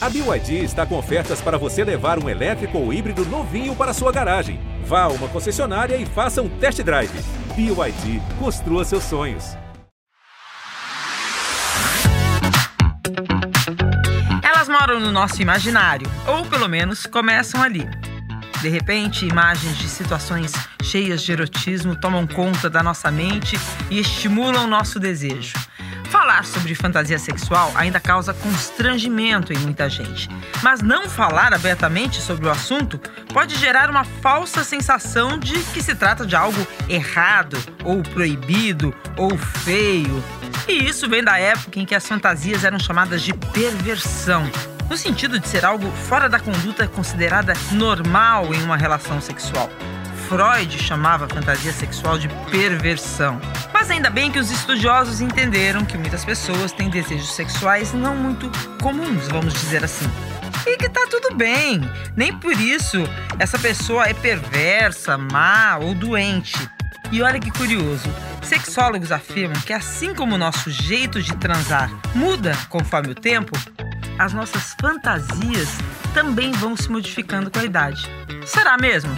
A BYD está com ofertas para você levar um elétrico ou híbrido novinho para sua garagem. Vá a uma concessionária e faça um test drive. BYD, construa seus sonhos. Elas moram no nosso imaginário, ou pelo menos começam ali. De repente, imagens de situações cheias de erotismo tomam conta da nossa mente e estimulam nosso desejo. Falar sobre fantasia sexual ainda causa constrangimento em muita gente, mas não falar abertamente sobre o assunto pode gerar uma falsa sensação de que se trata de algo errado, ou proibido, ou feio. E isso vem da época em que as fantasias eram chamadas de perversão, no sentido de ser algo fora da conduta considerada normal em uma relação sexual. Freud chamava a fantasia sexual de perversão. Mas ainda bem que os estudiosos entenderam que muitas pessoas têm desejos sexuais não muito comuns, vamos dizer assim. E que tá tudo bem. Nem por isso essa pessoa é perversa, má ou doente. E olha que curioso, sexólogos afirmam que assim como o nosso jeito de transar muda conforme o tempo, as nossas fantasias também vão se modificando com a idade. Será mesmo?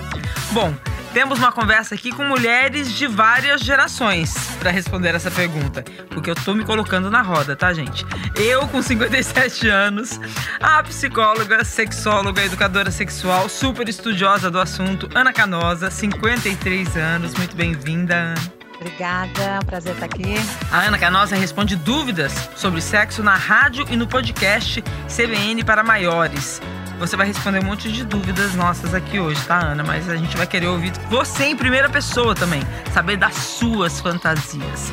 Bom, temos uma conversa aqui com mulheres de várias gerações para responder essa pergunta, porque eu tô me colocando na roda, tá, gente? Eu com 57 anos, a psicóloga, sexóloga, educadora sexual, super estudiosa do assunto, Ana Canosa, 53 anos. Muito bem-vinda, Ana. Obrigada, é um prazer estar aqui. A Ana Canosa responde dúvidas sobre sexo na rádio e no podcast CBN para maiores. Você vai responder um monte de dúvidas nossas aqui hoje, tá, Ana? Mas a gente vai querer ouvir você em primeira pessoa também. Saber das suas fantasias.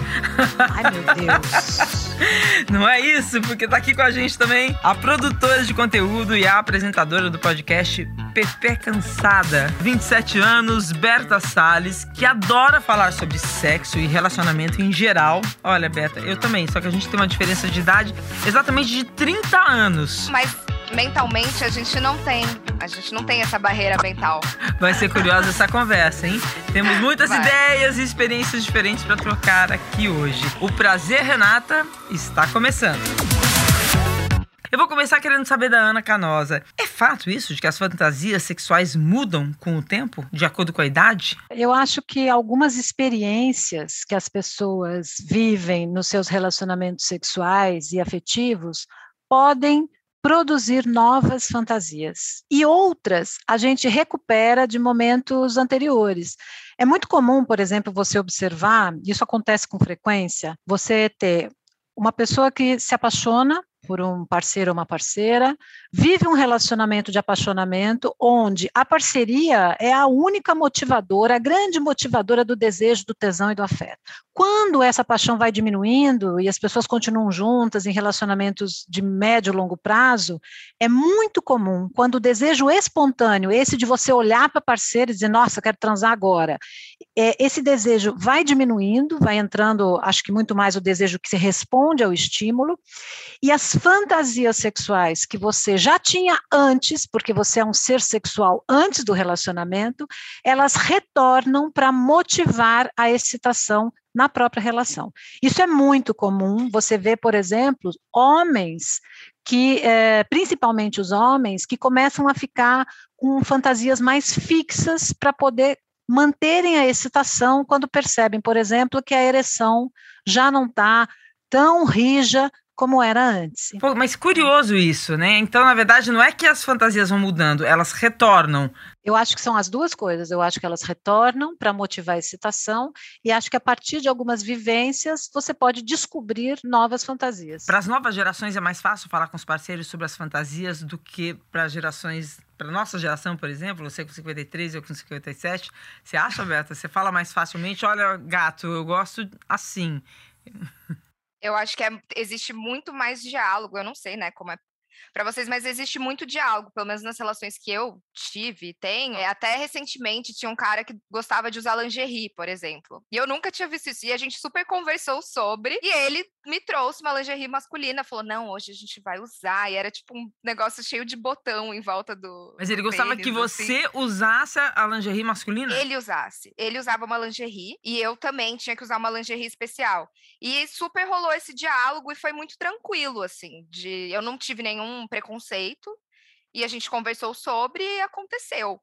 Ai, meu Deus. Não é isso? Porque tá aqui com a gente também a produtora de conteúdo e a apresentadora do podcast Pepe Cansada. 27 anos, Berta Salles, que adora falar sobre sexo e relacionamento em geral. Olha, Berta, eu também, só que a gente tem uma diferença de idade exatamente de 30 anos. Mas mentalmente a gente não tem. A gente não tem essa barreira mental. Vai ser curiosa essa conversa, hein? Temos muitas Vai. ideias e experiências diferentes para trocar aqui hoje. O Prazer Renata está começando. Eu vou começar querendo saber da Ana Canosa. É fato isso de que as fantasias sexuais mudam com o tempo, de acordo com a idade? Eu acho que algumas experiências que as pessoas vivem nos seus relacionamentos sexuais e afetivos podem produzir novas fantasias. E outras a gente recupera de momentos anteriores. É muito comum, por exemplo, você observar, isso acontece com frequência, você ter uma pessoa que se apaixona por um parceiro ou uma parceira, vive um relacionamento de apaixonamento onde a parceria é a única motivadora, a grande motivadora do desejo, do tesão e do afeto. Quando essa paixão vai diminuindo e as pessoas continuam juntas em relacionamentos de médio e longo prazo, é muito comum quando o desejo espontâneo, esse de você olhar para a parceira e dizer, nossa, quero transar agora, é, esse desejo vai diminuindo, vai entrando, acho que muito mais o desejo que se responde ao estímulo, e as fantasias sexuais que você já tinha antes, porque você é um ser sexual antes do relacionamento, elas retornam para motivar a excitação na própria relação. Isso é muito comum. Você vê, por exemplo, homens que, é, principalmente os homens, que começam a ficar com fantasias mais fixas para poder manterem a excitação quando percebem, por exemplo, que a ereção já não está tão rija como era antes. Pô, mas curioso isso, né? Então, na verdade, não é que as fantasias vão mudando, elas retornam. Eu acho que são as duas coisas. Eu acho que elas retornam para motivar a excitação e acho que a partir de algumas vivências você pode descobrir novas fantasias. Para as novas gerações é mais fácil falar com os parceiros sobre as fantasias do que para gerações para nossa geração, por exemplo, você com 53, eu com 57, você acha, Berta? Você fala mais facilmente, olha, gato, eu gosto assim. Eu acho que é, existe muito mais diálogo. Eu não sei, né, como é para vocês, mas existe muito diálogo, pelo menos nas relações que eu tive, tenho. É, até recentemente tinha um cara que gostava de usar lingerie, por exemplo. E eu nunca tinha visto isso. E a gente super conversou sobre. E ele me trouxe uma lingerie masculina, falou: "Não, hoje a gente vai usar". E era tipo um negócio cheio de botão em volta do Mas ele do gostava pênis, que assim. você usasse a lingerie masculina? Ele usasse. Ele usava uma lingerie e eu também tinha que usar uma lingerie especial. E super rolou esse diálogo e foi muito tranquilo, assim, de eu não tive nenhum preconceito e a gente conversou sobre e aconteceu.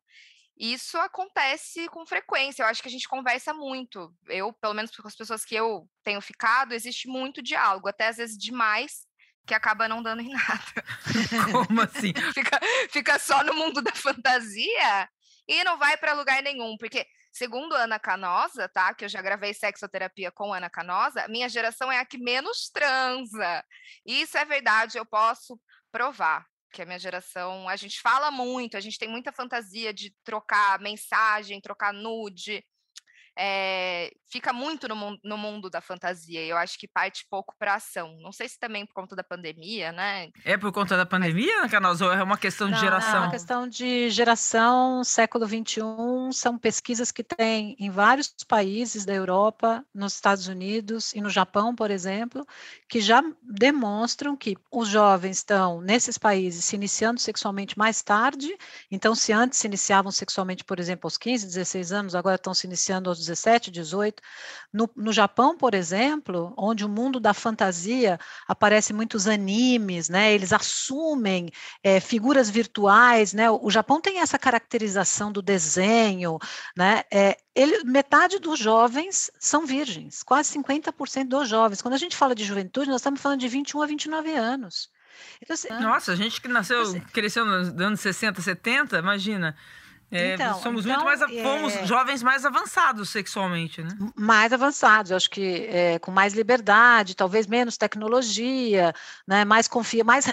Isso acontece com frequência, eu acho que a gente conversa muito. Eu, pelo menos com as pessoas que eu tenho ficado, existe muito diálogo, até às vezes demais, que acaba não dando em nada. Como assim? fica, fica só no mundo da fantasia e não vai para lugar nenhum, porque segundo Ana Canosa, tá, que eu já gravei sexoterapia com Ana Canosa, minha geração é a que menos transa. Isso é verdade, eu posso provar que a minha geração, a gente fala muito, a gente tem muita fantasia de trocar mensagem, trocar nude, é, fica muito no, no mundo da fantasia. e Eu acho que parte pouco para ação. Não sei se também por conta da pandemia, né? É por conta da pandemia, Canosa, ou é uma questão de Não, geração? É uma questão de geração, século XXI, são pesquisas que tem em vários países da Europa, nos Estados Unidos e no Japão, por exemplo, que já demonstram que os jovens estão, nesses países, se iniciando sexualmente mais tarde, então se antes se iniciavam sexualmente, por exemplo, aos 15, 16 anos, agora estão se iniciando aos 17, 18. No, no Japão, por exemplo, onde o mundo da fantasia aparece muitos animes, né, eles assumem é, figuras virtuais, né? O Japão tem essa caracterização do desenho, né? É, ele, metade dos jovens são virgens, quase 50% dos jovens. Quando a gente fala de juventude, nós estamos falando de 21 a 29 anos. Então, assim, Nossa, a gente que nasceu, Assim- cresceu nos anos 60, 70, imagina. É, Então, somos então, muito mais, fomos é- jovens mais avançados sexualmente, né? mais avançados, acho que é, com mais liberdade, talvez menos tecnologia, né, mais confia, mais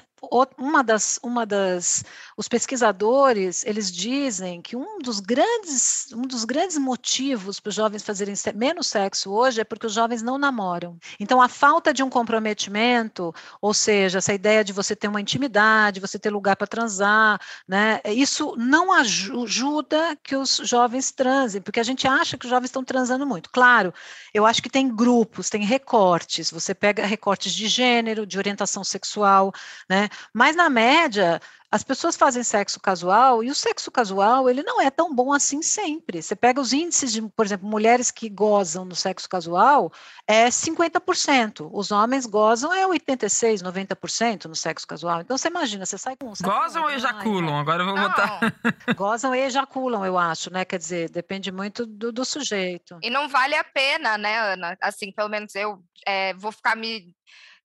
uma das, uma das, os pesquisadores, eles dizem que um dos grandes, um dos grandes motivos para os jovens fazerem menos sexo hoje é porque os jovens não namoram. Então, a falta de um comprometimento, ou seja, essa ideia de você ter uma intimidade, você ter lugar para transar, né, isso não aju- ajuda que os jovens transem, porque a gente acha que os jovens estão transando muito. Claro, eu acho que tem grupos, tem recortes, você pega recortes de gênero, de orientação sexual, né? Mas na média, as pessoas fazem sexo casual e o sexo casual, ele não é tão bom assim sempre. Você pega os índices de, por exemplo, mulheres que gozam no sexo casual, é 50%. Os homens gozam é 86, 90% no sexo casual. Então você imagina, você sai com um, sai com Gozam ou outro, ai, ejaculam? Agora eu vou botar. Não, Gozam e ejaculam, eu acho, né? Quer dizer, depende muito do, do sujeito. E não vale a pena, né, Ana? Assim, pelo menos eu eh, vou ficar me,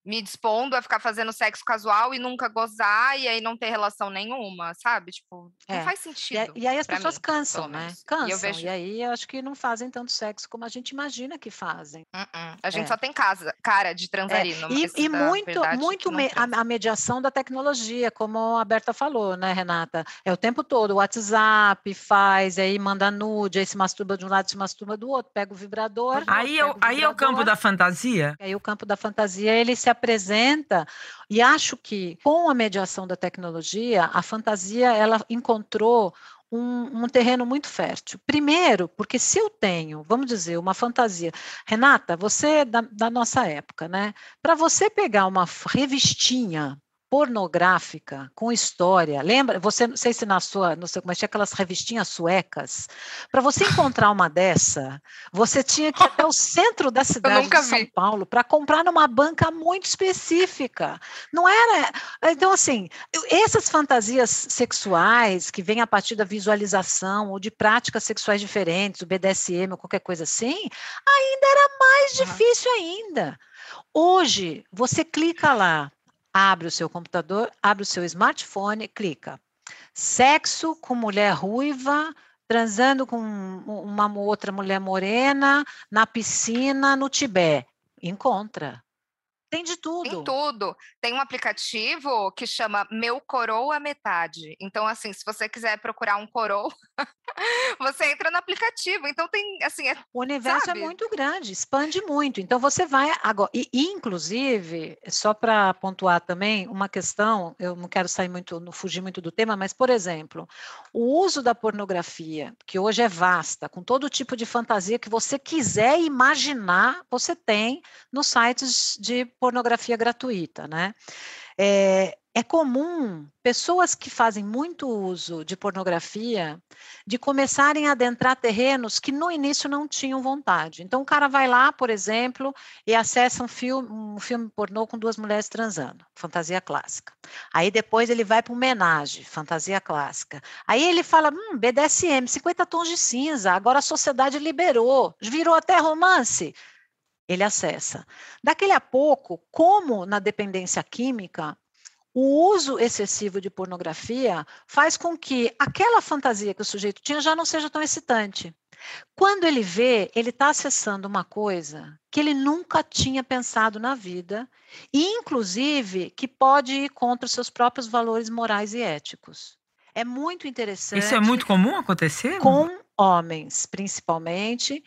me dispondo a ficar fazendo sexo casual e nunca gozar e aí não ter relação nenhuma, sabe? Tipo, não É. faz E, sentido. aí- e aí as pessoas mim, cansam, né? menos. E eu Cansam. E, vejo- aí eu acho que não fazem tanto sexo como a gente imagina que fazem. Uh-uh. A gente É. só tem casa, cara de É, transarino. e mas e da muito, verdade muito me- a, a mediação da tecnologia, como a Berta falou, né, Renata? É o tempo todo, o WhatsApp faz, aí manda nude, aí se masturba de um lado, se masturba do outro, pega o vibrador. Aí, é, o- pega o aí é o campo vibrador, da fantasia? Aí o campo da fantasia ele se apresenta e acho que com a mediação da tecnologia a fantasia ela encontrou um, um terreno muito fértil. Primeiro, porque se eu tenho, vamos dizer, uma fantasia, Renata, você é da, da nossa época, né? Para você pegar uma revistinha pornográfica com história, lembra? Você não sei se na sua, não sei como é, tinha aquelas revistinhas suecas. Para você encontrar uma dessa, você tinha que ir até o centro da cidade de São vi. Paulo para comprar numa banca muito específica. Não era. Então, assim, essas fantasias sexuais que vêm a partir da visualização ou de práticas sexuais diferentes, o BDSM ou qualquer coisa assim, ainda era mais difícil ainda. Hoje, você clica lá, abre o seu computador, abre o seu smartphone, clica. Sexo com mulher ruiva, transando com um- uma outra mulher morena, na piscina, no Tibete. Encontra. Tem de tudo. Tem tudo. Tem um aplicativo que chama Meu Coroa Metade. Então, assim, se você quiser procurar um coroa, você entra no aplicativo. Então, tem, assim, é O universo Sabe? é muito grande, expande muito. Então você vai agora. E, e, inclusive, só para pontuar também uma questão, eu não quero sair muito, não fugir muito do tema, mas, por exemplo, o uso da pornografia, que hoje é vasta, com todo tipo de fantasia que você quiser imaginar, você tem nos sites de pornografia gratuita, né? É, é comum pessoas que fazem muito uso de pornografia de começarem a adentrar terrenos que no início não tinham vontade. Então, o cara vai lá, por exemplo, e acessa um filme, um filme pornô com duas mulheres transando, fantasia clássica. Aí depois ele vai para um homenagem, fantasia clássica. Aí ele fala, hum, BDSM, 50 tons de cinza, agora a sociedade liberou, virou até romance ele acessa. Daquele a pouco, como na dependência química, o uso excessivo de pornografia faz com que aquela fantasia que o sujeito tinha já não seja tão excitante. Quando ele vê, ele está acessando uma coisa que ele nunca tinha pensado na vida, e inclusive que pode ir contra os seus próprios valores morais e éticos. É muito interessante. Isso é muito comum acontecer? Com homens, principalmente,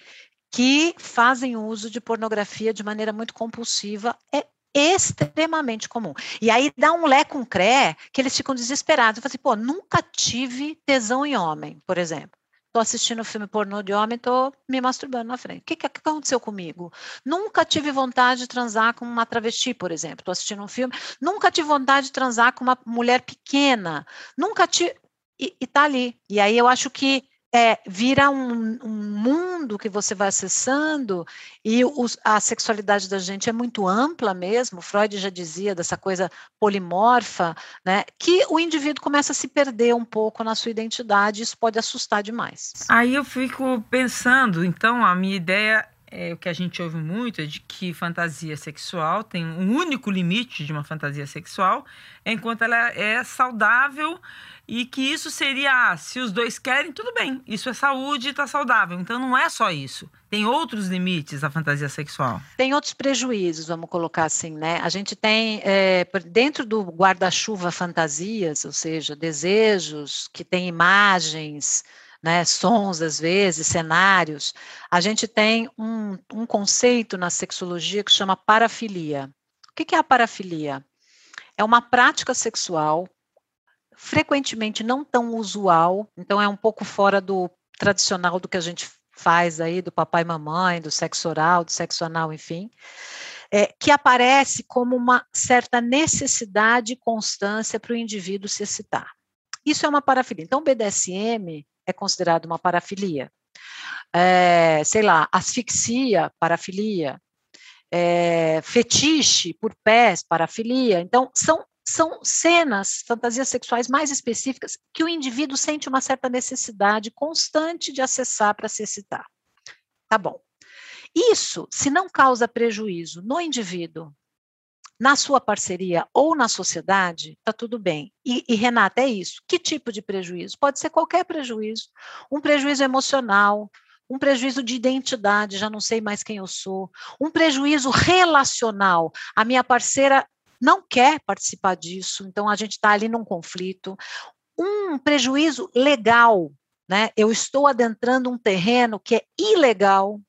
que fazem uso de pornografia de maneira muito compulsiva. É extremamente comum. E aí dá um lé com cré que eles ficam desesperados. Falam assim, pô, nunca tive tesão em homem, por exemplo. Estou assistindo filme pornô de homem, estou me masturbando na frente. O que, que, aconteceu comigo? Nunca tive vontade de transar com uma travesti, por exemplo. Estou assistindo um filme. Nunca tive vontade de transar com uma mulher pequena. Nunca tive. E, está ali. E aí eu acho que é, vira um, um, mundo que você vai acessando e os, a sexualidade da gente é muito ampla mesmo. Freud já dizia dessa coisa polimorfa, né? Que o indivíduo começa a se perder um pouco na sua identidade. Isso pode assustar demais. Aí eu fico pensando, então a minha ideia é o que a gente ouve muito é de que fantasia sexual tem um único limite de uma fantasia sexual, enquanto ela é saudável e que isso seria, ah, se os dois querem, tudo bem, isso é saúde está saudável. Então não é só isso. Tem outros limites à fantasia sexual. Tem outros prejuízos, vamos colocar assim, né? A gente tem, é, dentro do guarda-chuva fantasias, ou seja, desejos que têm imagens, né, sons às vezes, cenários, a gente tem um, um conceito na sexologia que chama parafilia. O que é a parafilia? É uma prática sexual frequentemente não tão usual, então é um pouco fora do tradicional do que a gente faz aí, do papai e mamãe, do sexo oral, do sexo anal, enfim, é, que aparece como uma certa necessidade e constância para o indivíduo se excitar. Isso é uma parafilia. Então, o BDSM é considerado uma parafilia. É, sei lá, asfixia, parafilia, é, fetiche por pés, parafilia. Então, são são cenas, fantasias sexuais mais específicas que o indivíduo sente uma certa necessidade constante de acessar para se excitar. Tá bom. Isso, se não causa prejuízo no indivíduo, na sua parceria ou na sociedade, está tudo bem. E, e, Renata, é isso. Que tipo de prejuízo? Pode ser qualquer prejuízo. Um prejuízo emocional, um prejuízo de identidade, já não sei mais quem eu sou, um prejuízo relacional. A minha parceira não quer participar disso, então a gente está ali num conflito. Um prejuízo legal, né? Eu estou adentrando um terreno que é ilegal,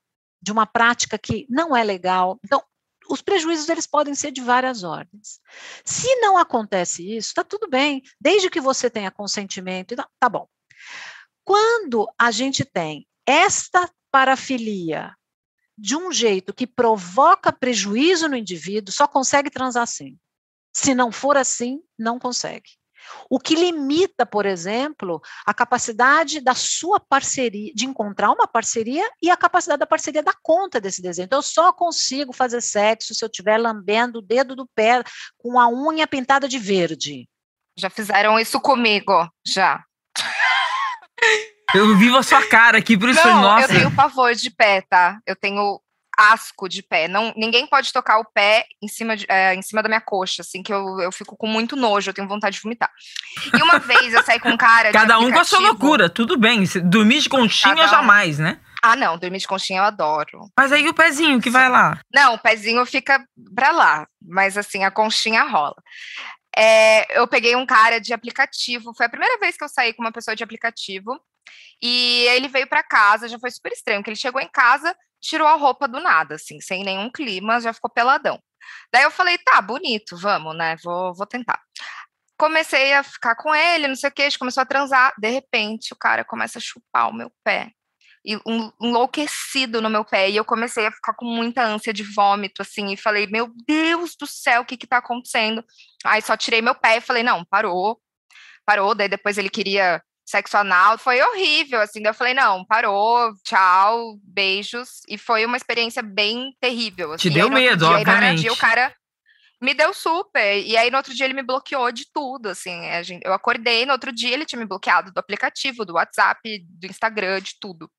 de uma prática que não é legal. Então, os prejuízos eles podem ser de várias ordens. Se não acontece isso, está tudo bem, desde que você tenha consentimento, tá bom. Quando a gente tem esta parafilia de um jeito que provoca prejuízo no indivíduo, só consegue transar assim. Se não for assim, não consegue. O que limita, por exemplo, a capacidade da sua parceria, de encontrar uma parceria e a capacidade da parceria dar conta desse desejo. Então, eu só consigo fazer sexo se eu estiver lambendo o dedo do pé com a unha pintada de verde. Já fizeram isso comigo, já. Eu vivo a sua cara aqui, por isso Não, nossa. Eu tenho pavor de pé, tá? Eu tenho asco de pé. Não, ninguém pode tocar o pé em cima, de, é, em cima da minha coxa, assim, que eu, eu fico com muito nojo, eu tenho vontade de vomitar. E uma vez eu saí com um cara. Cada um com a sua loucura, tudo bem. Dormir de conchinha um. jamais, né? Ah, não, dormir de conchinha eu adoro. Mas aí o pezinho que vai lá? Não, o pezinho fica pra lá, mas assim, a conchinha rola. É, eu peguei um cara de aplicativo, foi a primeira vez que eu saí com uma pessoa de aplicativo. E ele veio para casa, já foi super estranho, que ele chegou em casa, tirou a roupa do nada, assim, sem nenhum clima, já ficou peladão. Daí eu falei, tá, bonito, vamos, né? Vou, vou tentar. Comecei a ficar com ele, não sei o que, a gente começou a transar. De repente, o cara começa a chupar o meu pé enlouquecido no meu pé. E eu comecei a ficar com muita ânsia de vômito, assim, e falei, meu Deus do céu, o que que tá acontecendo? Aí só tirei meu pé e falei, não, parou, parou. Daí depois ele queria sexo anal, foi horrível, assim. Daí eu falei, não, parou, tchau, beijos. E foi uma experiência bem terrível. Assim. Te deu medo, dia, obviamente. Dia, o cara me deu super. E aí, no outro dia, ele me bloqueou de tudo, assim. Eu acordei, no outro dia, ele tinha me bloqueado do aplicativo, do WhatsApp, do Instagram, de tudo.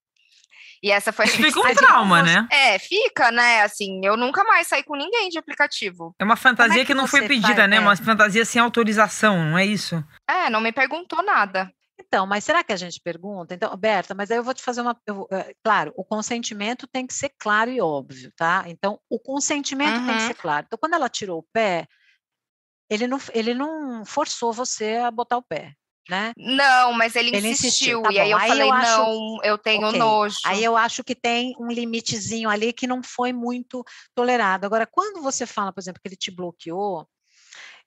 E essa foi Fica um trauma, né? É, fica, né? Assim, eu nunca mais saí com ninguém de aplicativo. É uma fantasia é que, que, não foi pedida, faz, né? É. Uma fantasia sem autorização, não é isso? É, não me perguntou nada. Então, mas será que a gente pergunta? Então, Berta, mas aí eu vou te fazer uma. Eu, é, claro, o consentimento tem que ser claro e óbvio, tá? Então, o consentimento uhum. tem que ser claro. Então, quando ela tirou o pé, ele não, ele não forçou você a botar o pé. Né? Não, mas ele, ele insistiu. insistiu. Tá e aí eu aí falei, eu acho... não, eu tenho okay. nojo. Aí eu acho que tem um limitezinho ali que não foi muito tolerado. Agora, quando você fala, por exemplo, que ele te bloqueou,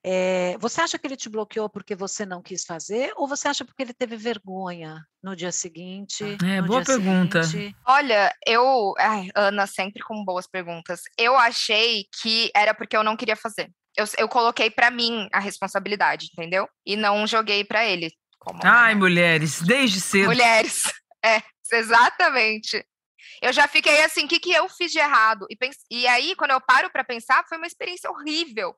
é, você acha que ele te bloqueou porque você não quis fazer ou você acha porque ele teve vergonha no dia seguinte? É, boa pergunta. Seguinte? Olha, eu. Ai, Ana, sempre com boas perguntas. Eu achei que era porque eu não queria fazer. Eu, eu coloquei para mim a responsabilidade, entendeu? E não joguei para ele. Ai, mulheres, desde cedo. Mulheres, é, exatamente. Eu já fiquei assim, o que, que eu fiz de errado? E, pense... e aí, quando eu paro para pensar, foi uma experiência horrível.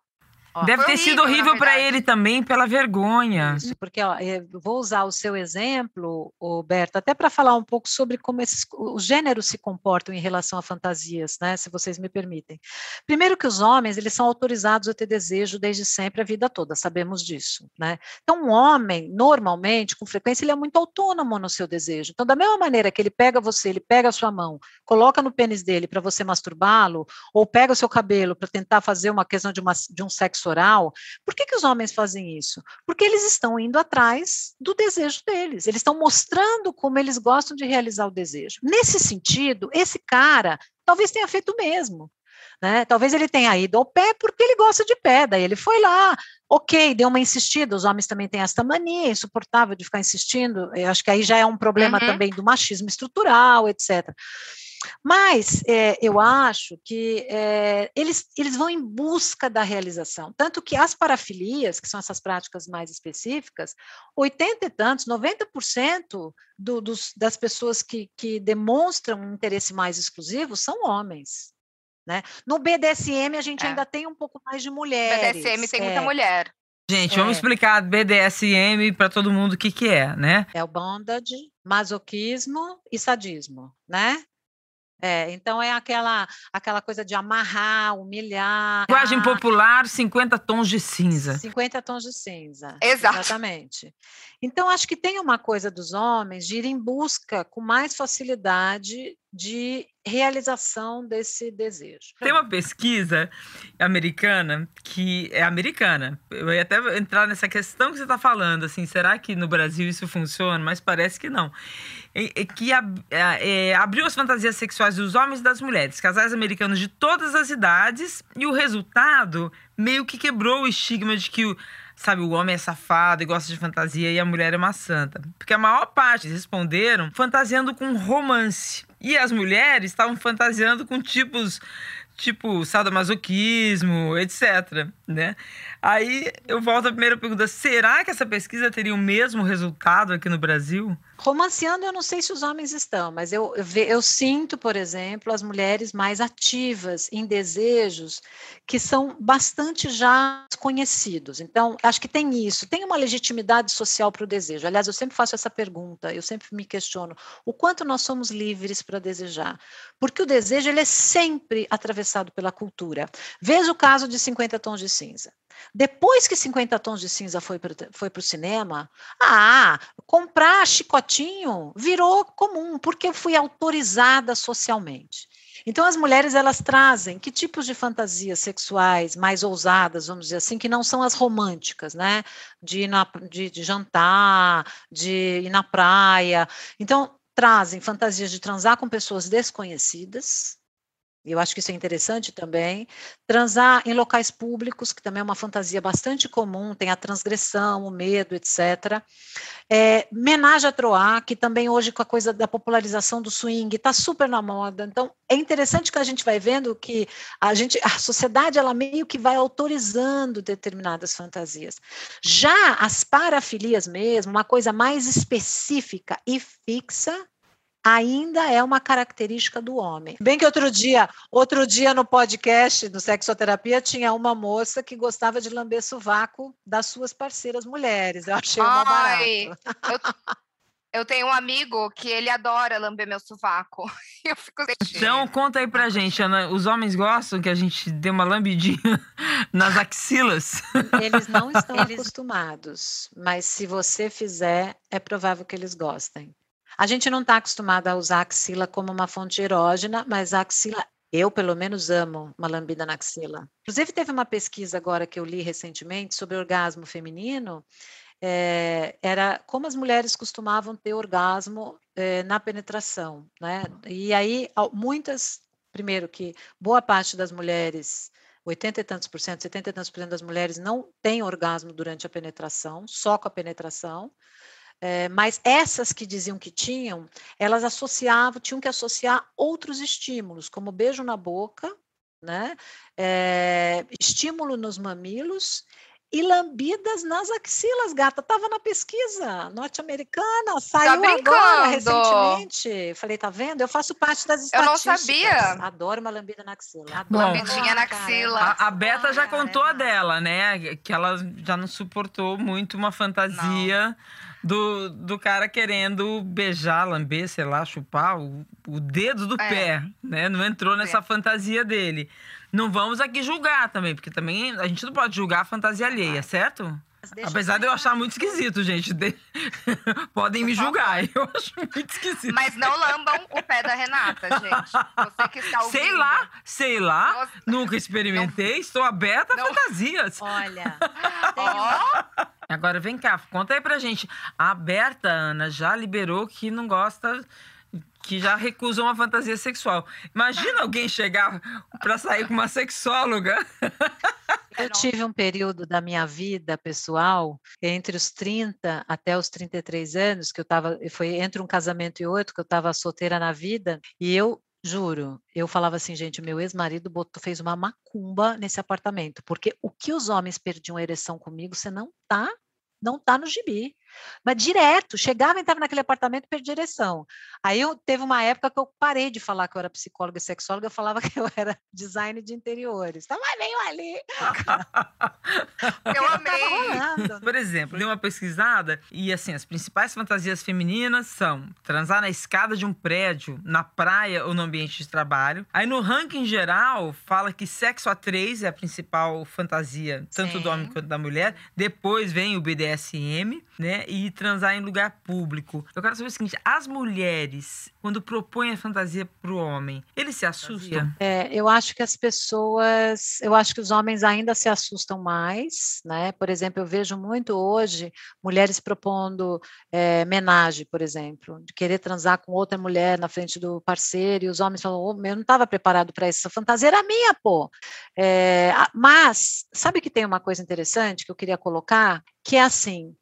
Deve ter sido horrível para ele também pela vergonha. Isso, porque ó, vou usar o seu exemplo, Berta, até para falar um pouco sobre como esses, os gêneros se comportam em relação a fantasias, né? Se vocês me permitem. Primeiro que os homens eles são autorizados a ter desejo desde sempre a vida toda, sabemos disso, né? Então um homem normalmente, com frequência, ele é muito autônomo no seu desejo. Então da mesma maneira que ele pega você, ele pega a sua mão, coloca no pênis dele para você masturbá-lo, ou pega o seu cabelo para tentar fazer uma questão de, uma, de um sexo oral, por que, que os homens fazem isso? Porque eles estão indo atrás do desejo deles, eles estão mostrando como eles gostam de realizar o desejo. Nesse sentido, esse cara talvez tenha feito o mesmo. Né? Talvez ele tenha ido ao pé porque ele gosta de pé, daí ele foi lá, ok, deu uma insistida. Os homens também têm essa mania insuportável de ficar insistindo. Eu acho que aí já é um problema uhum. também do machismo estrutural, etc. Mas é, eu acho que é, eles, eles vão em busca da realização. Tanto que as parafilias, que são essas práticas mais específicas, 80 e tantos, 90% do, dos, das pessoas que, que demonstram um interesse mais exclusivo são homens. Né? No BDSM, a gente é. ainda tem um pouco mais de mulheres. BDSM tem muita é. mulher. Gente, é. vamos explicar BDSM para todo mundo o que, que é, né? É o bondage, masoquismo e sadismo, né? É, então é aquela aquela coisa de amarrar, humilhar. Linguagem popular, 50 tons de cinza. 50 tons de cinza. Exato. Exatamente. Então, acho que tem uma coisa dos homens de ir em busca com mais facilidade de realização desse desejo. Tem uma pesquisa americana que é americana. Eu ia até entrar nessa questão que você está falando, assim, será que no Brasil isso funciona? Mas parece que não. É, que é, abriu as fantasias sexuais dos homens e das mulheres, casais americanos de todas as idades, e o resultado meio que quebrou o estigma de que o sabe, o homem é safado e gosta de fantasia e a mulher é uma santa. Porque a maior parte responderam fantasiando com romance. E as mulheres estavam fantasiando com tipos tipo sadomasoquismo, etc, né? Aí eu volto à primeira pergunta: será que essa pesquisa teria o mesmo resultado aqui no Brasil? Romanceando, eu não sei se os homens estão, mas eu, eu, eu, sinto, por exemplo, as mulheres mais ativas em desejos que são bastante já conhecidos. Então, acho que tem isso, tem uma legitimidade social para o desejo. Aliás, eu sempre faço essa pergunta, eu sempre me questiono o quanto nós somos livres para desejar. Porque o desejo ele é sempre atravessado pela cultura. Veja o caso de 50 Tons de Cinza. Depois que 50 Tons de Cinza foi para o cinema, ah, comprar chicotinho virou comum, porque eu fui autorizada socialmente. Então, as mulheres elas trazem que tipos de fantasias sexuais mais ousadas, vamos dizer assim, que não são as românticas, né? De, ir na, de, de jantar, de ir na praia. Então, trazem fantasias de transar com pessoas desconhecidas, eu acho que isso é interessante também. Transar em locais públicos, que também é uma fantasia bastante comum, tem a transgressão, o medo, etc. É, menage a troar, que também hoje com a coisa da popularização do swing está super na moda. Então, é interessante que a gente vai vendo que a gente, a sociedade, ela meio que vai autorizando determinadas fantasias. Já as parafilias mesmo, uma coisa mais específica e fixa, ainda é uma característica do homem. Bem que outro dia, outro dia no podcast do Sexoterapia tinha uma moça que gostava de lamber sovaco das suas parceiras mulheres. Eu achei uma barato. Eu... Eu tenho um amigo que ele adora lamber meu sovaco. Eu fico Então, conta aí pra gente, Ana. Os homens gostam que a gente dê uma lambidinha nas axilas? Eles não estão eles... acostumados, mas se você fizer, é provável que eles gostem. A gente não está acostumado a usar a axila como uma fonte erógena, mas a axila eu, pelo menos, amo uma lambida na axila. Inclusive, teve uma pesquisa agora que eu li recentemente sobre orgasmo feminino. É, era como as mulheres costumavam ter orgasmo é, na penetração, né? E aí, muitas, primeiro que boa parte das mulheres 80 e tantos por cento, 70 e tantos por cento das mulheres não têm orgasmo durante a penetração, só com a penetração. É, mas essas que diziam que tinham, elas associavam, tinham que associar outros estímulos, como beijo na boca, né? É, estímulo nos mamilos e lambidas nas axilas, gata. Tava na pesquisa norte-americana, tá saiu tá agora recentemente. Falei, tá vendo? Eu faço parte das estatísticas. Eu não sabia. Adoro uma lambida na axila. Adoro Lambidinha na axila. A, a Beta já contou a dela, né? Que ela já não suportou muito uma fantasia. Não do, do cara querendo beijar, lamber, sei lá, chupar o, o dedo do é. pé, né? Não entrou nessa é. fantasia dele. Não vamos aqui julgar também, porque também a gente não pode julgar a fantasia alheia, certo? Apesar de eu achar muito esquisito, gente. De... Podem me julgar, eu acho muito esquisito. Mas não lambam o pé da Renata, gente. Você que está ouvindo. Sei lá, sei lá. Nossa. Nunca experimentei, não... estou aberta a não... fantasias. Olha. Agora vem cá, conta aí pra gente. A Berta, Ana, já liberou que não gosta que já recusa uma fantasia sexual. Imagina alguém chegar para sair com uma sexóloga. Eu tive um período da minha vida pessoal, entre os 30 até os 33 anos, que eu estava, foi entre um casamento e outro, que eu estava solteira na vida, e eu Juro, eu falava assim, gente, meu ex-marido fez uma macumba nesse apartamento, porque o que os homens perdiam a ereção comigo, você não tá, não tá no gibi. Mas direto, chegava, entrava naquele apartamento e perdia direção. Aí eu teve uma época que eu parei de falar que eu era psicóloga e sexóloga, eu falava que eu era design de interiores. Então, mas veio ali. eu amei. Por exemplo, dei uma pesquisada e assim, as principais fantasias femininas são transar na escada de um prédio, na praia ou no ambiente de trabalho. Aí no ranking geral, fala que sexo a três é a principal fantasia, tanto Sim. do homem quanto da mulher. Depois vem o BDSM, né? E transar em lugar público. Eu quero saber o seguinte: as mulheres, quando propõem a fantasia para o homem, eles se assustam? É, eu acho que as pessoas, eu acho que os homens ainda se assustam mais, né? Por exemplo, eu vejo muito hoje mulheres propondo é, menagem, por exemplo, de querer transar com outra mulher na frente do parceiro, e os homens falam: oh, eu não estava preparado para isso, essa fantasia era minha, pô. É, mas, sabe que tem uma coisa interessante que eu queria colocar? Que é assim,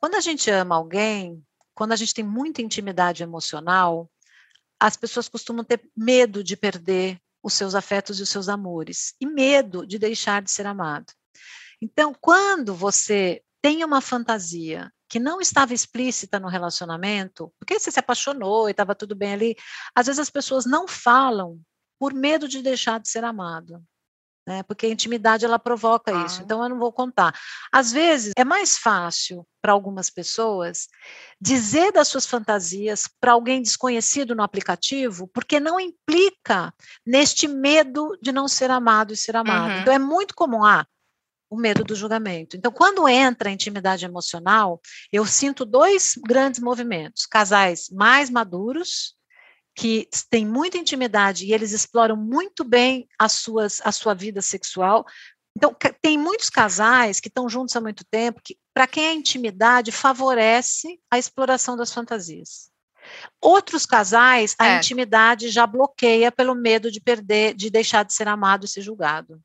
quando a gente ama alguém, quando a gente tem muita intimidade emocional, as pessoas costumam ter medo de perder os seus afetos e os seus amores, e medo de deixar de ser amado. Então, quando você tem uma fantasia que não estava explícita no relacionamento, porque você se apaixonou e estava tudo bem ali, às vezes as pessoas não falam por medo de deixar de ser amado né? Porque a intimidade ela provoca ah. isso. Então eu não vou contar. Às vezes é mais fácil para algumas pessoas dizer das suas fantasias para alguém desconhecido no aplicativo, porque não implica neste medo de não ser amado e ser amado. Uhum. Então é muito comum ah, o medo do julgamento. Então, quando entra a intimidade emocional, eu sinto dois grandes movimentos: casais mais maduros, que têm muita intimidade e eles exploram muito bem as suas, a sua vida sexual. Então, tem muitos casais que estão juntos há muito tempo, que para quem a intimidade favorece a exploração das fantasias. Outros casais, a é. intimidade já bloqueia pelo medo de perder, de deixar de ser amado e ser julgado.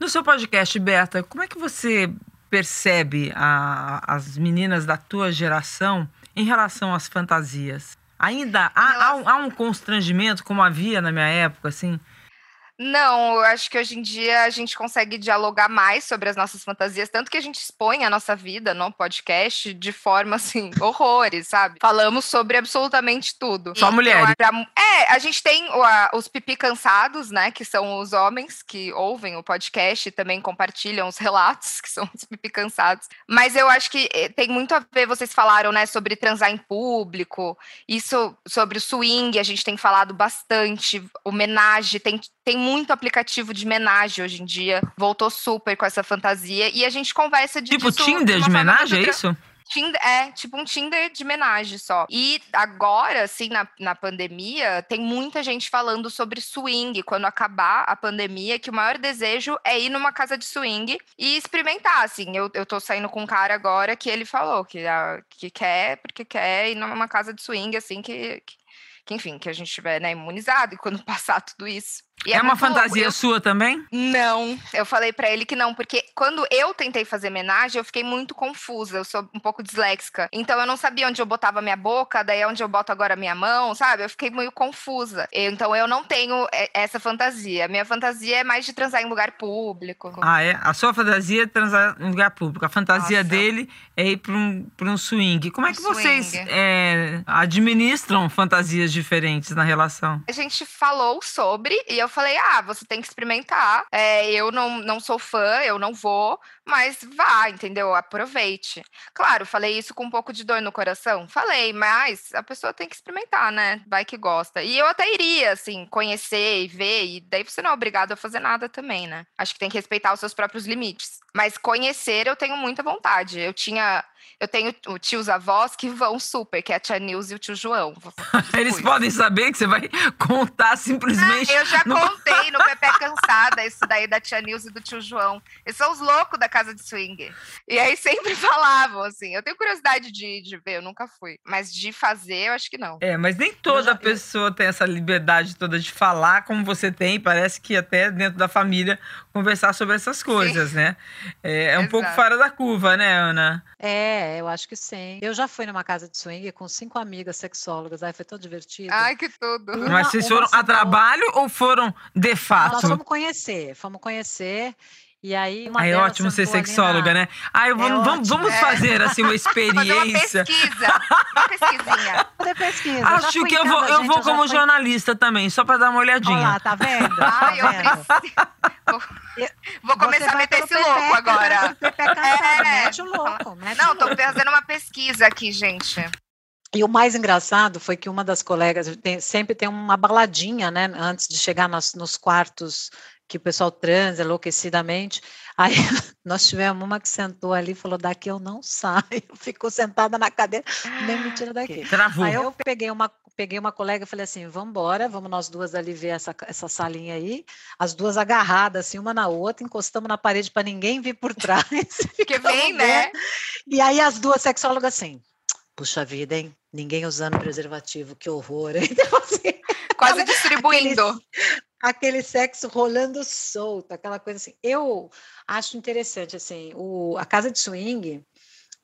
No seu podcast, Berta, como é que você percebe a, as meninas da tua geração em relação às fantasias? Ainda há, há, há um constrangimento, como havia na minha época, assim? Não, eu acho que hoje em dia a gente consegue dialogar mais sobre as nossas fantasias, tanto que a gente expõe a nossa vida no podcast de forma assim, horrores, sabe? Falamos sobre absolutamente tudo. Só mulheres. É, a gente tem os pipi cansados, né? Que são os homens que ouvem o podcast e também compartilham os relatos, que são os pipi cansados. Mas eu acho que eh, tem muito a ver, vocês falaram, né, sobre transar em público, isso sobre o swing, a gente tem falado bastante, homenagem, tem, tem muito aplicativo de homenagem hoje em dia. Voltou super com essa fantasia. E a gente conversa de. Tipo Tinder de homenagem, é isso? Tinder, é, tipo um Tinder de homenagem só. E agora, assim, na, na pandemia, tem muita gente falando sobre swing. Quando acabar a pandemia, que o maior desejo é ir numa casa de swing e experimentar, assim. Eu, eu tô saindo com um cara agora que ele falou que, que quer, porque quer ir numa casa de swing, assim, que, que, que enfim, que a gente estiver né, imunizado e quando passar tudo isso. E é, é uma fantasia eu... sua também? Não, eu falei para ele que não, porque quando eu tentei fazer homenagem, eu fiquei muito confusa, eu sou um pouco disléxica. Então eu não sabia onde eu botava minha boca, daí onde eu boto agora minha mão, sabe? Eu fiquei meio confusa. Então eu não tenho essa fantasia. Minha fantasia é mais de transar em lugar público. Ah, é? A sua fantasia é transar em lugar público. A fantasia Nossa. dele é ir para um, pra um swing. Como é que vocês é, administram fantasias diferentes na relação? A gente falou sobre e eu falei, ah, você tem que experimentar. É, eu não, não sou fã, eu não vou, mas vá, entendeu? Aproveite. Claro, falei isso com um pouco de dor no coração. Falei, mas a pessoa tem que experimentar, né? Vai que gosta. E eu até iria, assim, conhecer e ver, e daí você não é obrigado a fazer nada também, né? Acho que tem que respeitar os seus próprios limites. Mas conhecer eu tenho muita vontade. Eu tinha. Eu tenho tios avós que vão super, que é a tia Nilce e o tio João. Eles podem saber que você vai contar simplesmente. Ah, eu já no... contei no Pepe Cansada isso daí da tia Nilce e do tio João. Eles são os loucos da casa de swing. E aí sempre falavam assim. Eu tenho curiosidade de, de ver, eu nunca fui. Mas de fazer, eu acho que não. É, mas nem toda já... pessoa tem essa liberdade toda de falar como você tem. Parece que até dentro da família conversar sobre essas coisas, Sim. né? É, é um pouco fora da curva, né, Ana? É, eu acho que sim. Eu já fui numa casa de swing com cinco amigas sexólogas, aí foi tão divertido. Ai, que tudo. Uma, Mas vocês foram a trabalho ou foram de fato? Nós fomos conhecer, fomos conhecer. E aí, uma é ótimo ser sexóloga, na... né? Ai, vamos, é vamos, vamos fazer assim uma experiência. Fazer uma pesquisa. Uma pesquisinha. Fazer pesquisa. Acho que eu vou, eu vou como jornalista também, só para dar uma olhadinha. Olha lá, tá vendo? Tá Ai, eu preciso. Vou começar a meter esse louco agora. É, mete o louco. Mete Não, tô fazendo uma pesquisa aqui, gente. E o mais engraçado foi que uma das colegas tem, sempre tem uma baladinha, né, antes de chegar nos, nos quartos que o pessoal transa enlouquecidamente. Aí nós tivemos uma que sentou ali e falou: daqui eu não saio. Ficou sentada na cadeira, nem me tira daqui. Travou. Aí eu peguei uma, peguei uma colega e falei assim: vamos embora, vamos nós duas ali ver essa, essa salinha aí. As duas agarradas, assim, uma na outra, encostamos na parede para ninguém vir por trás. Que vem, né? E aí as duas sexólogas assim. Puxa vida, hein? Ninguém usando preservativo, que horror. Então, assim, Quase distribuindo. Aquele, aquele sexo rolando solto, aquela coisa assim. Eu acho interessante, assim, o, a casa de swing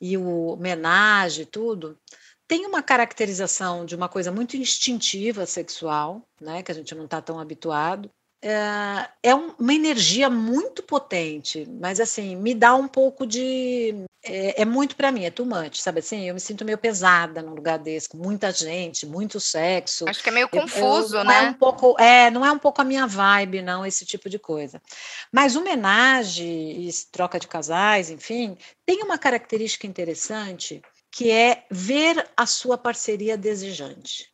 e o homenagem e tudo, tem uma caracterização de uma coisa muito instintiva sexual, né, que a gente não está tão habituado, é, é uma energia muito potente, mas assim, me dá um pouco de. É, é muito para mim, é too much, sabe assim? Eu me sinto meio pesada num lugar desse, com muita gente, muito sexo. Acho que é meio confuso, eu, né? É um pouco, é, não é um pouco a minha vibe, não, esse tipo de coisa. Mas homenagem e troca de casais, enfim, tem uma característica interessante que é ver a sua parceria desejante.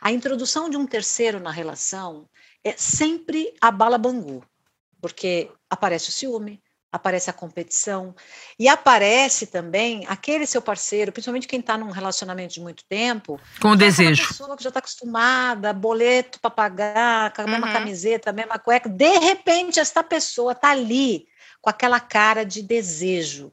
A introdução de um terceiro na relação é sempre a bala bangu, porque aparece o ciúme, aparece a competição e aparece também aquele seu parceiro, principalmente quem está num relacionamento de muito tempo, com o desejo. Uma pessoa que já está acostumada, boleto para pagar, com a mesma uhum. camiseta, a mesma cueca, de repente esta pessoa está ali com aquela cara de desejo.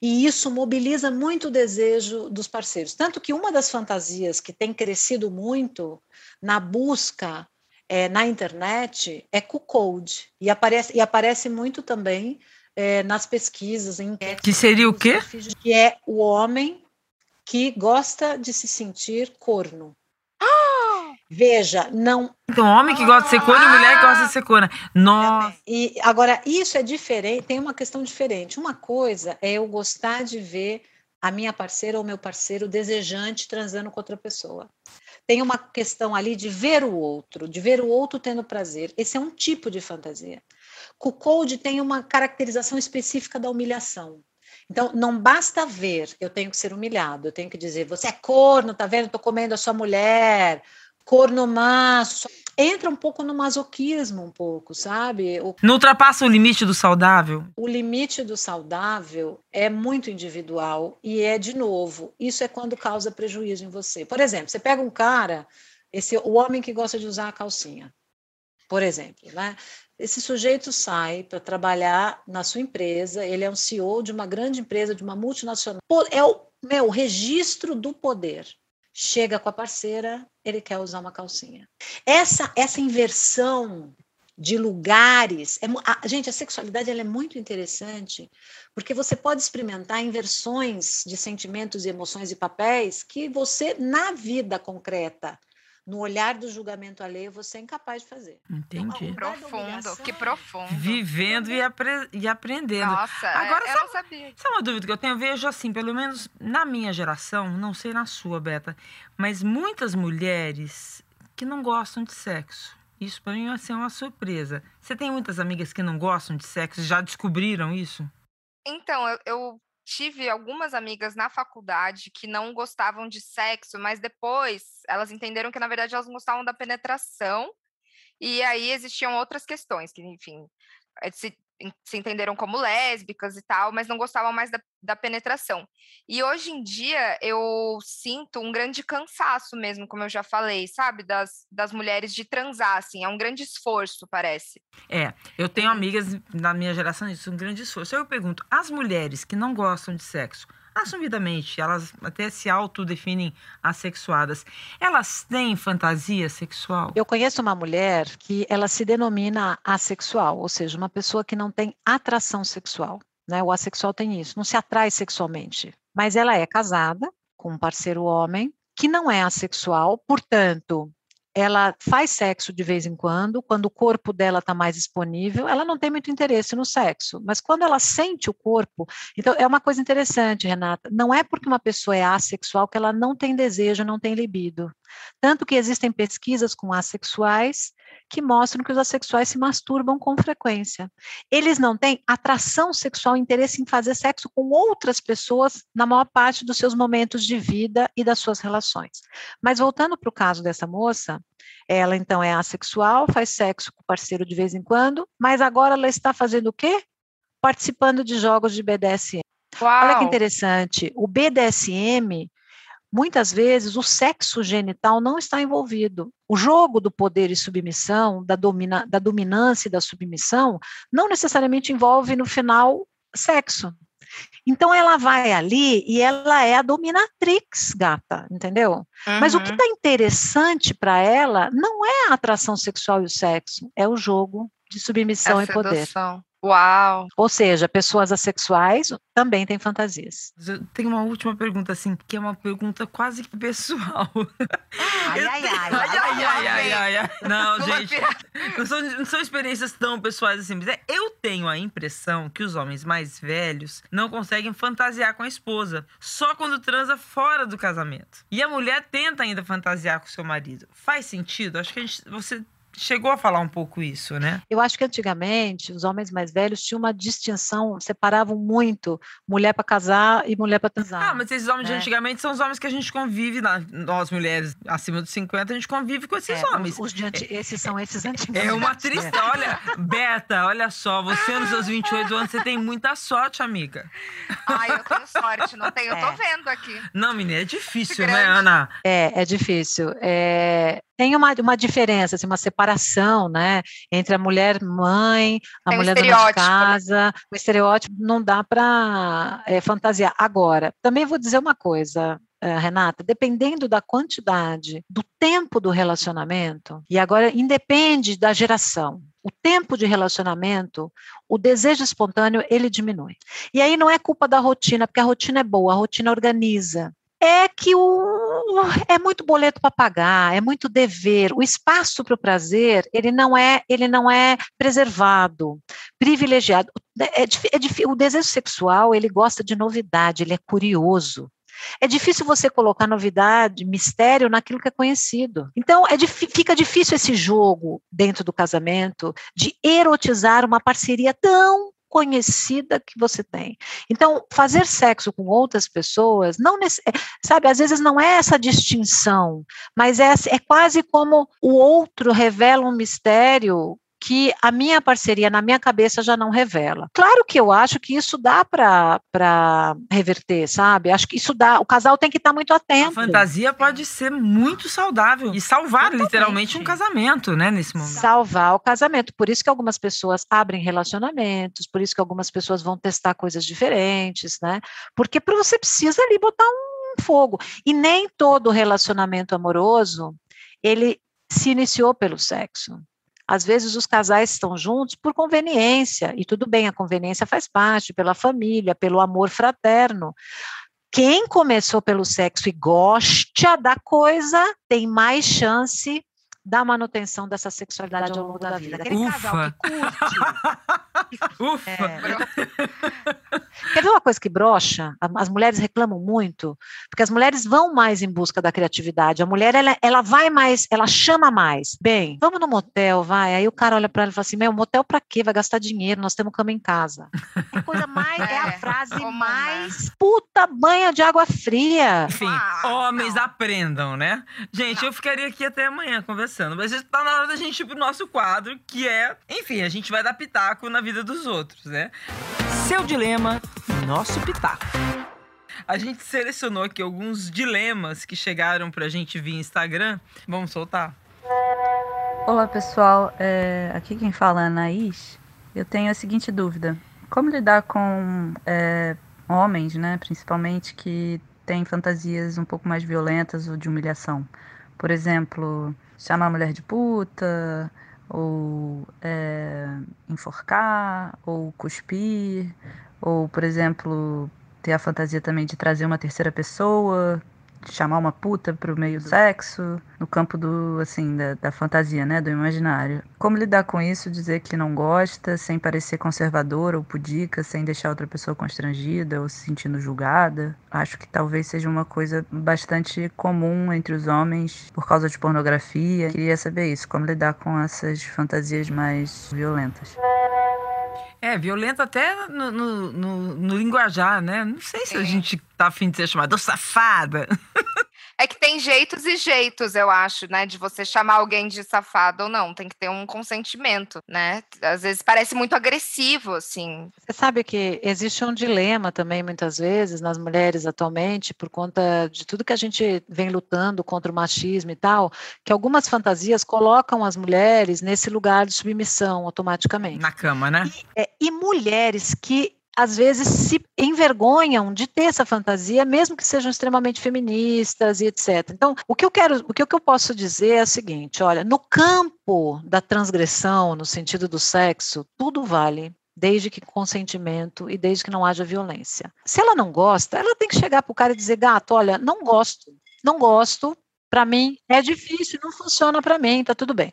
E isso mobiliza muito o desejo dos parceiros. Tanto que uma das fantasias que tem crescido muito na busca é, na internet é code e aparece, e aparece muito também é, nas pesquisas, em Que seria o quê? Que é o homem que gosta de se sentir corno. Veja, não. Então, homem que gosta de ser corno e mulher que gosta de ser corna. Nossa. E agora, isso é diferente, tem uma questão diferente. Uma coisa é eu gostar de ver a minha parceira ou meu parceiro desejante transando com outra pessoa. Tem uma questão ali de ver o outro, de ver o outro tendo prazer. Esse é um tipo de fantasia. Code tem uma caracterização específica da humilhação. Então, não basta ver, eu tenho que ser humilhado, eu tenho que dizer, você é corno, tá vendo? Estou comendo a sua mulher, corno maço. Entra um pouco no masoquismo, um pouco, sabe? O... Não ultrapassa o limite do saudável? O limite do saudável é muito individual e é, de novo, isso é quando causa prejuízo em você. Por exemplo, você pega um cara, esse o homem que gosta de usar a calcinha, por exemplo, né? Esse sujeito sai para trabalhar na sua empresa, ele é um CEO de uma grande empresa, de uma multinacional. É o meu registro do poder chega com a parceira, ele quer usar uma calcinha. Essa essa inversão de lugares, é, a, gente, a sexualidade ela é muito interessante, porque você pode experimentar inversões de sentimentos e emoções e papéis que você na vida concreta no olhar do julgamento alheio, você é incapaz de fazer. Entendi. Que profundo, que profundo. Vivendo e, apre e aprendendo. Nossa, é, Agora, eu não sabia. Isso é uma dúvida que eu tenho. Eu vejo assim, pelo menos na minha geração, não sei na sua, Beta, mas muitas mulheres que não gostam de sexo. Isso para mim assim, é uma surpresa. Você tem muitas amigas que não gostam de sexo? Já descobriram isso? Então, eu, eu tive algumas amigas na faculdade que não gostavam de sexo, mas depois elas entenderam que, na verdade, elas não gostavam da penetração. E aí existiam outras questões, que, enfim, eh, se se entenderam como lésbicas e tal, mas não gostavam mais da, da, penetração. E hoje em dia eu sinto um grande cansaço mesmo, como eu já falei, sabe? Das, das mulheres de transar, assim, é um grande esforço, parece. É, eu tenho amigas na minha geração, isso é um grande esforço. Eu pergunto, as mulheres que não gostam de sexo, assumidamente, elas até se autodefinem assexuadas. Elas têm fantasia sexual? Eu conheço uma mulher que ela se denomina assexual, ou seja, uma pessoa que não tem atração sexual. Né? O assexual tem isso, não se atrai sexualmente. Mas ela é casada com um parceiro homem que não é assexual, portanto, ela faz sexo de vez em quando, quando o corpo dela está mais disponível, ela não tem muito interesse no sexo, mas quando ela sente o corpo, então é uma coisa interessante, Renata, não é porque uma pessoa é assexual que ela não tem desejo, não tem libido. Tanto que existem pesquisas com assexuais que mostram que os assexuais se masturbam com frequência. Eles não têm atração sexual, interesse em fazer sexo com outras pessoas na maior parte dos seus momentos de vida e das suas relações. Mas voltando para o caso dessa moça, ela então é assexual, faz sexo com o parceiro de vez em quando, mas agora ela está fazendo o quê? Participando de jogos de BDSM. Uau. Olha que interessante, o BDSM muitas vezes o sexo genital não está envolvido. O jogo do poder e submissão, da, domina, da dominância e da submissão, não necessariamente envolve no final sexo. Então ela vai ali e ela é a dominatrix, gata, entendeu? Uhum. Mas o que está uhum. interessante para ela não é a atração sexual e o sexo, é o jogo de submissão e poder. Uau! Ou seja, pessoas assexuais também têm fantasias. Eu tenho uma última pergunta, assim, que é uma pergunta quase que pessoal. Ai, ai, ai. Ai, ai, ai, ai, ai, ai. Não, gente, não são, não são experiências tão pessoais assim. Mas é, eu tenho a impressão que os homens mais velhos não conseguem fantasiar com a esposa. Só quando transa fora do casamento. E a mulher tenta ainda fantasiar com o seu marido. Faz sentido? Acho que a gente, você chegou a falar um pouco isso, né? Eu acho que antigamente os homens mais velhos tinham uma distinção, separavam muito mulher para casar e mulher para transar. Ah, mas esses homens né? de antigamente são os homens que a gente convive, nós mulheres acima dos 50, a gente convive com esses é, homens. Os, os de, esses são esses antigos. É uma tristeza. É. Olha, Beta, olha só, você nos seus 28 anos, você tem muita sorte, amiga. Ai, eu tenho sorte, não tenho, eu tô é. vendo aqui. Não, menina, é difícil, né, Ana? É, é difícil. É, tem uma, uma diferença, assim, uma separação, né, entre a mulher mãe, a tem mulher um dona de né? casa, o estereótipo não dá para é, fantasiar. Agora, também vou dizer uma coisa, eh, Renata, dependendo da quantidade, do tempo do relacionamento, e agora independe da geração. O tempo de relacionamento, o desejo espontâneo, ele diminui. E aí não é culpa da rotina, porque a rotina é boa, a rotina organiza. É que o, é muito boleto para pagar, é muito dever. O espaço para o prazer, ele não é, ele não é preservado, privilegiado. É, é, é, o desejo sexual, ele gosta de novidade, ele é curioso. É difícil você colocar novidade, mistério naquilo que é conhecido. Então, é, fica difícil esse jogo dentro do casamento de erotizar uma parceria tão conhecida que você tem. Então, fazer sexo com outras pessoas, não é, sabe, às vezes não é essa distinção, mas é, é quase como o outro revela um mistério que a minha parceria na minha cabeça já não revela. Claro que eu acho que isso dá para reverter, sabe? Acho que isso dá. O casal tem que estar tá muito atento. A fantasia pode ser muito saudável e salvar literalmente um casamento, né, nesse momento. Salvar o casamento. Por isso que algumas pessoas abrem relacionamentos, por isso que algumas pessoas vão testar coisas diferentes, né? Porque você precisa ali botar um fogo. E nem todo relacionamento amoroso ele se iniciou pelo sexo. Às vezes os casais estão juntos por conveniência, e tudo bem, a conveniência faz parte, pela família, pelo amor fraterno. Quem começou pelo sexo e gosta da coisa tem mais chance da manutenção dessa sexualidade ao longo da vida. Aquele Ufa. casal que curte. Ufa! É, Quer ver uma coisa que brocha? As mulheres reclamam muito, porque as mulheres vão mais em busca da criatividade. A mulher, ela, ela vai mais, ela chama mais. Bem, vamos no motel, vai. Aí o cara olha para ela e fala assim: Meu, motel para quê? Vai gastar dinheiro, nós temos cama em casa. É coisa mais, é, é a frase mais puta banha de água fria. Enfim, homens não. aprendam, né? Gente, não. eu ficaria aqui até amanhã conversando, mas está na hora da gente ir pro nosso quadro, que é, enfim, a gente vai dar pitaco na vida dos outros, né? Seu dilema nosso pitaco. A gente selecionou aqui alguns dilemas que chegaram pra gente via Instagram. Vamos soltar? Olá pessoal, é, aqui quem fala é a Anaís. Eu tenho a seguinte dúvida: como lidar com é, homens, né, principalmente que têm fantasias um pouco mais violentas ou de humilhação? Por exemplo, chamar a mulher de puta, ou é, enforcar, ou cuspir, ou, por exemplo, ter a fantasia também de trazer uma terceira pessoa, chamar uma puta pro meio do sexo, no campo do, assim, da, da fantasia, né, do imaginário. Como lidar com isso, dizer que não gosta, sem parecer conservadora ou pudica, sem deixar outra pessoa constrangida ou se sentindo julgada? Acho que talvez seja uma coisa bastante comum entre os homens por causa de pornografia. Queria saber isso, como lidar com essas fantasias mais violentas. É, violento até no, no, no, no linguajar, né? Não sei se a gente tá afim de ser chamada safada. É que tem jeitos e jeitos, eu acho, né? De você chamar alguém de safado ou não. Tem que ter um consentimento, né? Às vezes parece muito agressivo, assim. Você sabe que existe um dilema também, muitas vezes, nas mulheres atualmente, por conta de tudo que a gente vem lutando contra o machismo e tal, que algumas fantasias colocam as mulheres nesse lugar de submissão automaticamente. Na cama, né? E, é, e mulheres que às vezes se envergonham de ter essa fantasia, mesmo que sejam extremamente feministas e etc. Então, o que eu quero, o que eu posso dizer é o seguinte: olha, no campo da transgressão, no sentido do sexo, tudo vale. Desde que consentimento e desde que não haja violência. Se ela não gosta, ela tem que chegar para o cara e dizer: gato, olha, não gosto, não gosto, para mim é difícil, não funciona para mim, tá tudo bem.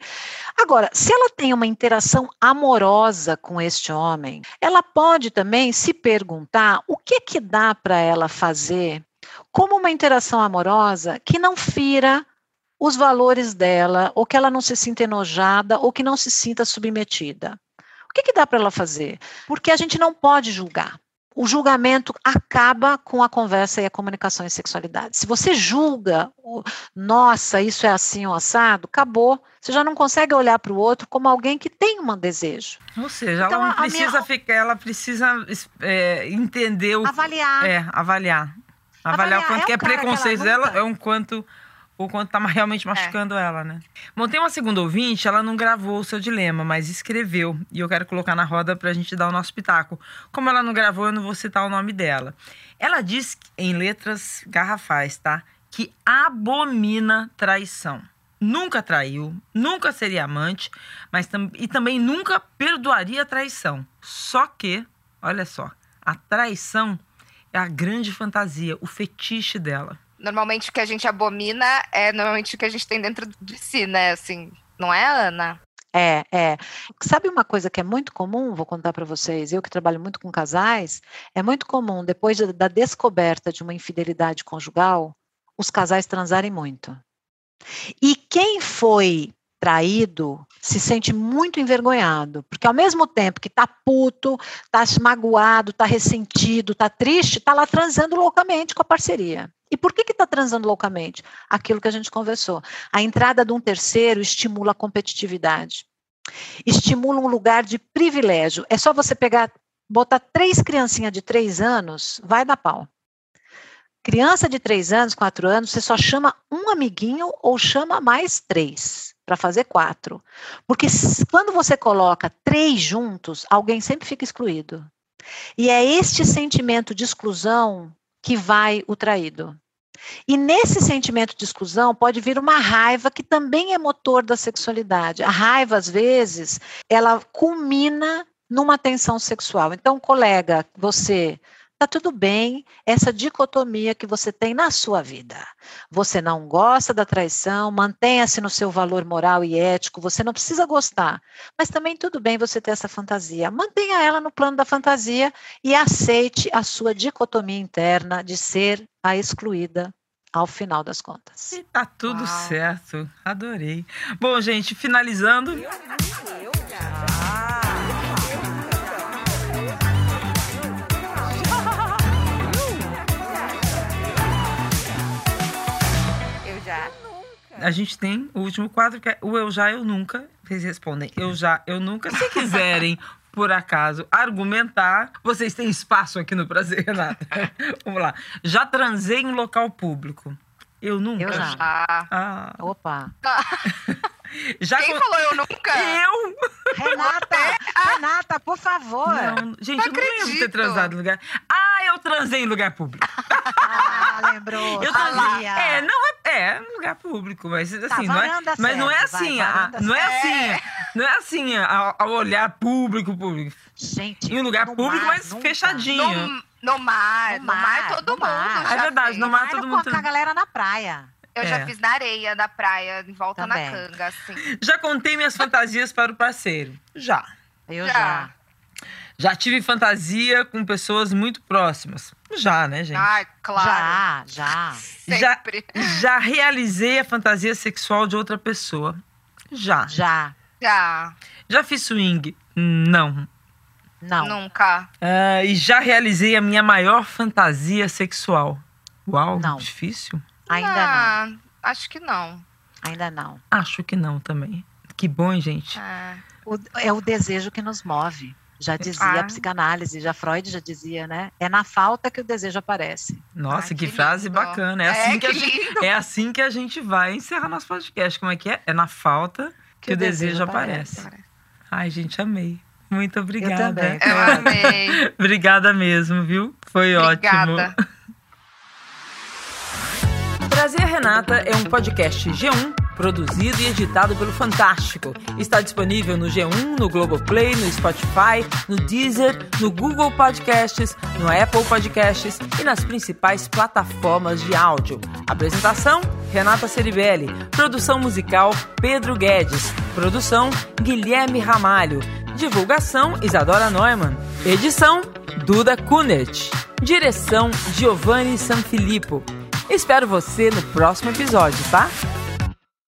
Agora, se ela tem uma interação amorosa com este homem, ela pode também se perguntar o que que dá para ela fazer como uma interação amorosa que não fira os valores dela, ou que ela não se sinta enojada, ou que não se sinta submetida. O que, que dá para ela fazer? Porque a gente não pode julgar o julgamento acaba com a conversa e a comunicação em sexualidade. Se você julga, nossa, isso é assim ou assado, acabou. Você já não consegue olhar para o outro como alguém que tem um desejo. Ou seja, então, ela não precisa minha... ficar, ela precisa é, entender o. Avaliar. É, avaliar. Avaliar, avaliar o quanto é que é preconceito dela, é um quanto ou quando tá realmente machucando é. ela, né? Bom, tem uma segunda ouvinte, ela não gravou o seu dilema, mas escreveu. E eu quero colocar na roda pra gente dar o nosso pitaco. Como ela não gravou, eu não vou citar o nome dela. Ela diz em letras garrafais, tá? Que abomina traição. Nunca traiu, nunca seria amante, mas tam e também nunca perdoaria a traição. Só que, olha só, a traição é a grande fantasia, o fetiche dela normalmente o que a gente abomina é normalmente o que a gente tem dentro de si, né? Assim, não é, Ana? É, é. Sabe uma coisa que é muito comum, vou contar para vocês, eu que trabalho muito com casais, é muito comum, depois da descoberta de uma infidelidade conjugal, os casais transarem muito. E quem foi traído se sente muito envergonhado, porque ao mesmo tempo que tá puto, tá magoado, tá ressentido, tá triste, tá lá transando loucamente com a parceria. E por que está transando loucamente? Aquilo que a gente conversou. A entrada de um terceiro estimula a competitividade. Estimula um lugar de privilégio. É só você pegar, botar três criancinhas de três anos, vai dar pau. Criança de três anos, quatro anos, você só chama um amiguinho ou chama mais três para fazer quatro. Porque quando você coloca três juntos, alguém sempre fica excluído. E é este sentimento de exclusão que vai o traído. E nesse sentimento de exclusão pode vir uma raiva que também é motor da sexualidade. A raiva, às vezes, ela culmina numa tensão sexual. Então, colega, você Tá tudo bem essa dicotomia que você tem na sua vida. Você não gosta da traição, mantenha-se no seu valor moral e ético, você não precisa gostar. Mas também tudo bem você ter essa fantasia. Mantenha ela no plano da fantasia e aceite a sua dicotomia interna de ser a excluída ao final das contas. E tá tudo Uau. certo. Adorei. Bom, gente, finalizando. A gente tem o último quadro que é o Eu Já, Eu Nunca. Vocês respondem Eu Já, Eu Nunca. Se quiserem, por acaso, argumentar, vocês têm espaço aqui no Prazer, Renata. Vamos lá. Já transei em local público. Eu nunca. Eu já. Ah. Opa. Já Quem falou eu nunca? Eu! Renata! Renata, por favor! Não, gente, não eu não lembro de ter transado em lugar. Ah, eu transei em lugar público. Ah, lembrou. Eu transei. É, não é, é lugar público, mas assim, tá, não é, mas não é assim, vai, a, não é assim, não é assim ao, ao olhar público, público. Gente, em um lugar público, mar, mas nunca. fechadinho. No, no mar, no mar, no mar todo mundo. Mar. É verdade, no mar todo mundo. Com a galera na praia. Eu é. já fiz na areia da praia, em volta Também. na canga, assim. Já contei minhas fantasias para o parceiro? Já. Eu já. já. Já tive fantasia com pessoas muito próximas. Já, né, gente? Ah, claro. Já, já. Sempre. Já, já realizei a fantasia sexual de outra pessoa. Já. Já. Já. Já fiz swing? Não. Não. Nunca. Uh, e já realizei a minha maior fantasia sexual. Uau, não. difícil. Ainda ah, não. Acho que não. Ainda não. Acho que não também. Que bom, gente. É o, é o desejo que nos move. Já dizia ah. a psicanálise, já Freud já dizia, né? É na falta que o desejo aparece. Nossa, ah, que, que, frase bacana. É, é assim que, que gente, é assim que a gente vai encerrar nosso podcast. Como é que é? É na falta que, que o, desejo, desejo aparece. aparece. Ai, gente, amei. Muito obrigada. Eu também. Eu amei. obrigada mesmo, viu? Foi obrigada. ótimo. Prazer Renata é um podcast G1 produzido e editado pelo Fantástico. Está disponível no G1, no Globoplay, no Spotify, no Deezer, no Google Podcasts, no Apple Podcasts e nas principais plataformas de áudio. Apresentação: Renata Ceribelli. Produção musical: Pedro Guedes. Produção: Guilherme Ramalho. Divulgação: Isadora Neumann. Edição: Duda Kunert. Direção: Giovanni Sanfilippo. Espero você no próximo episódio, tá?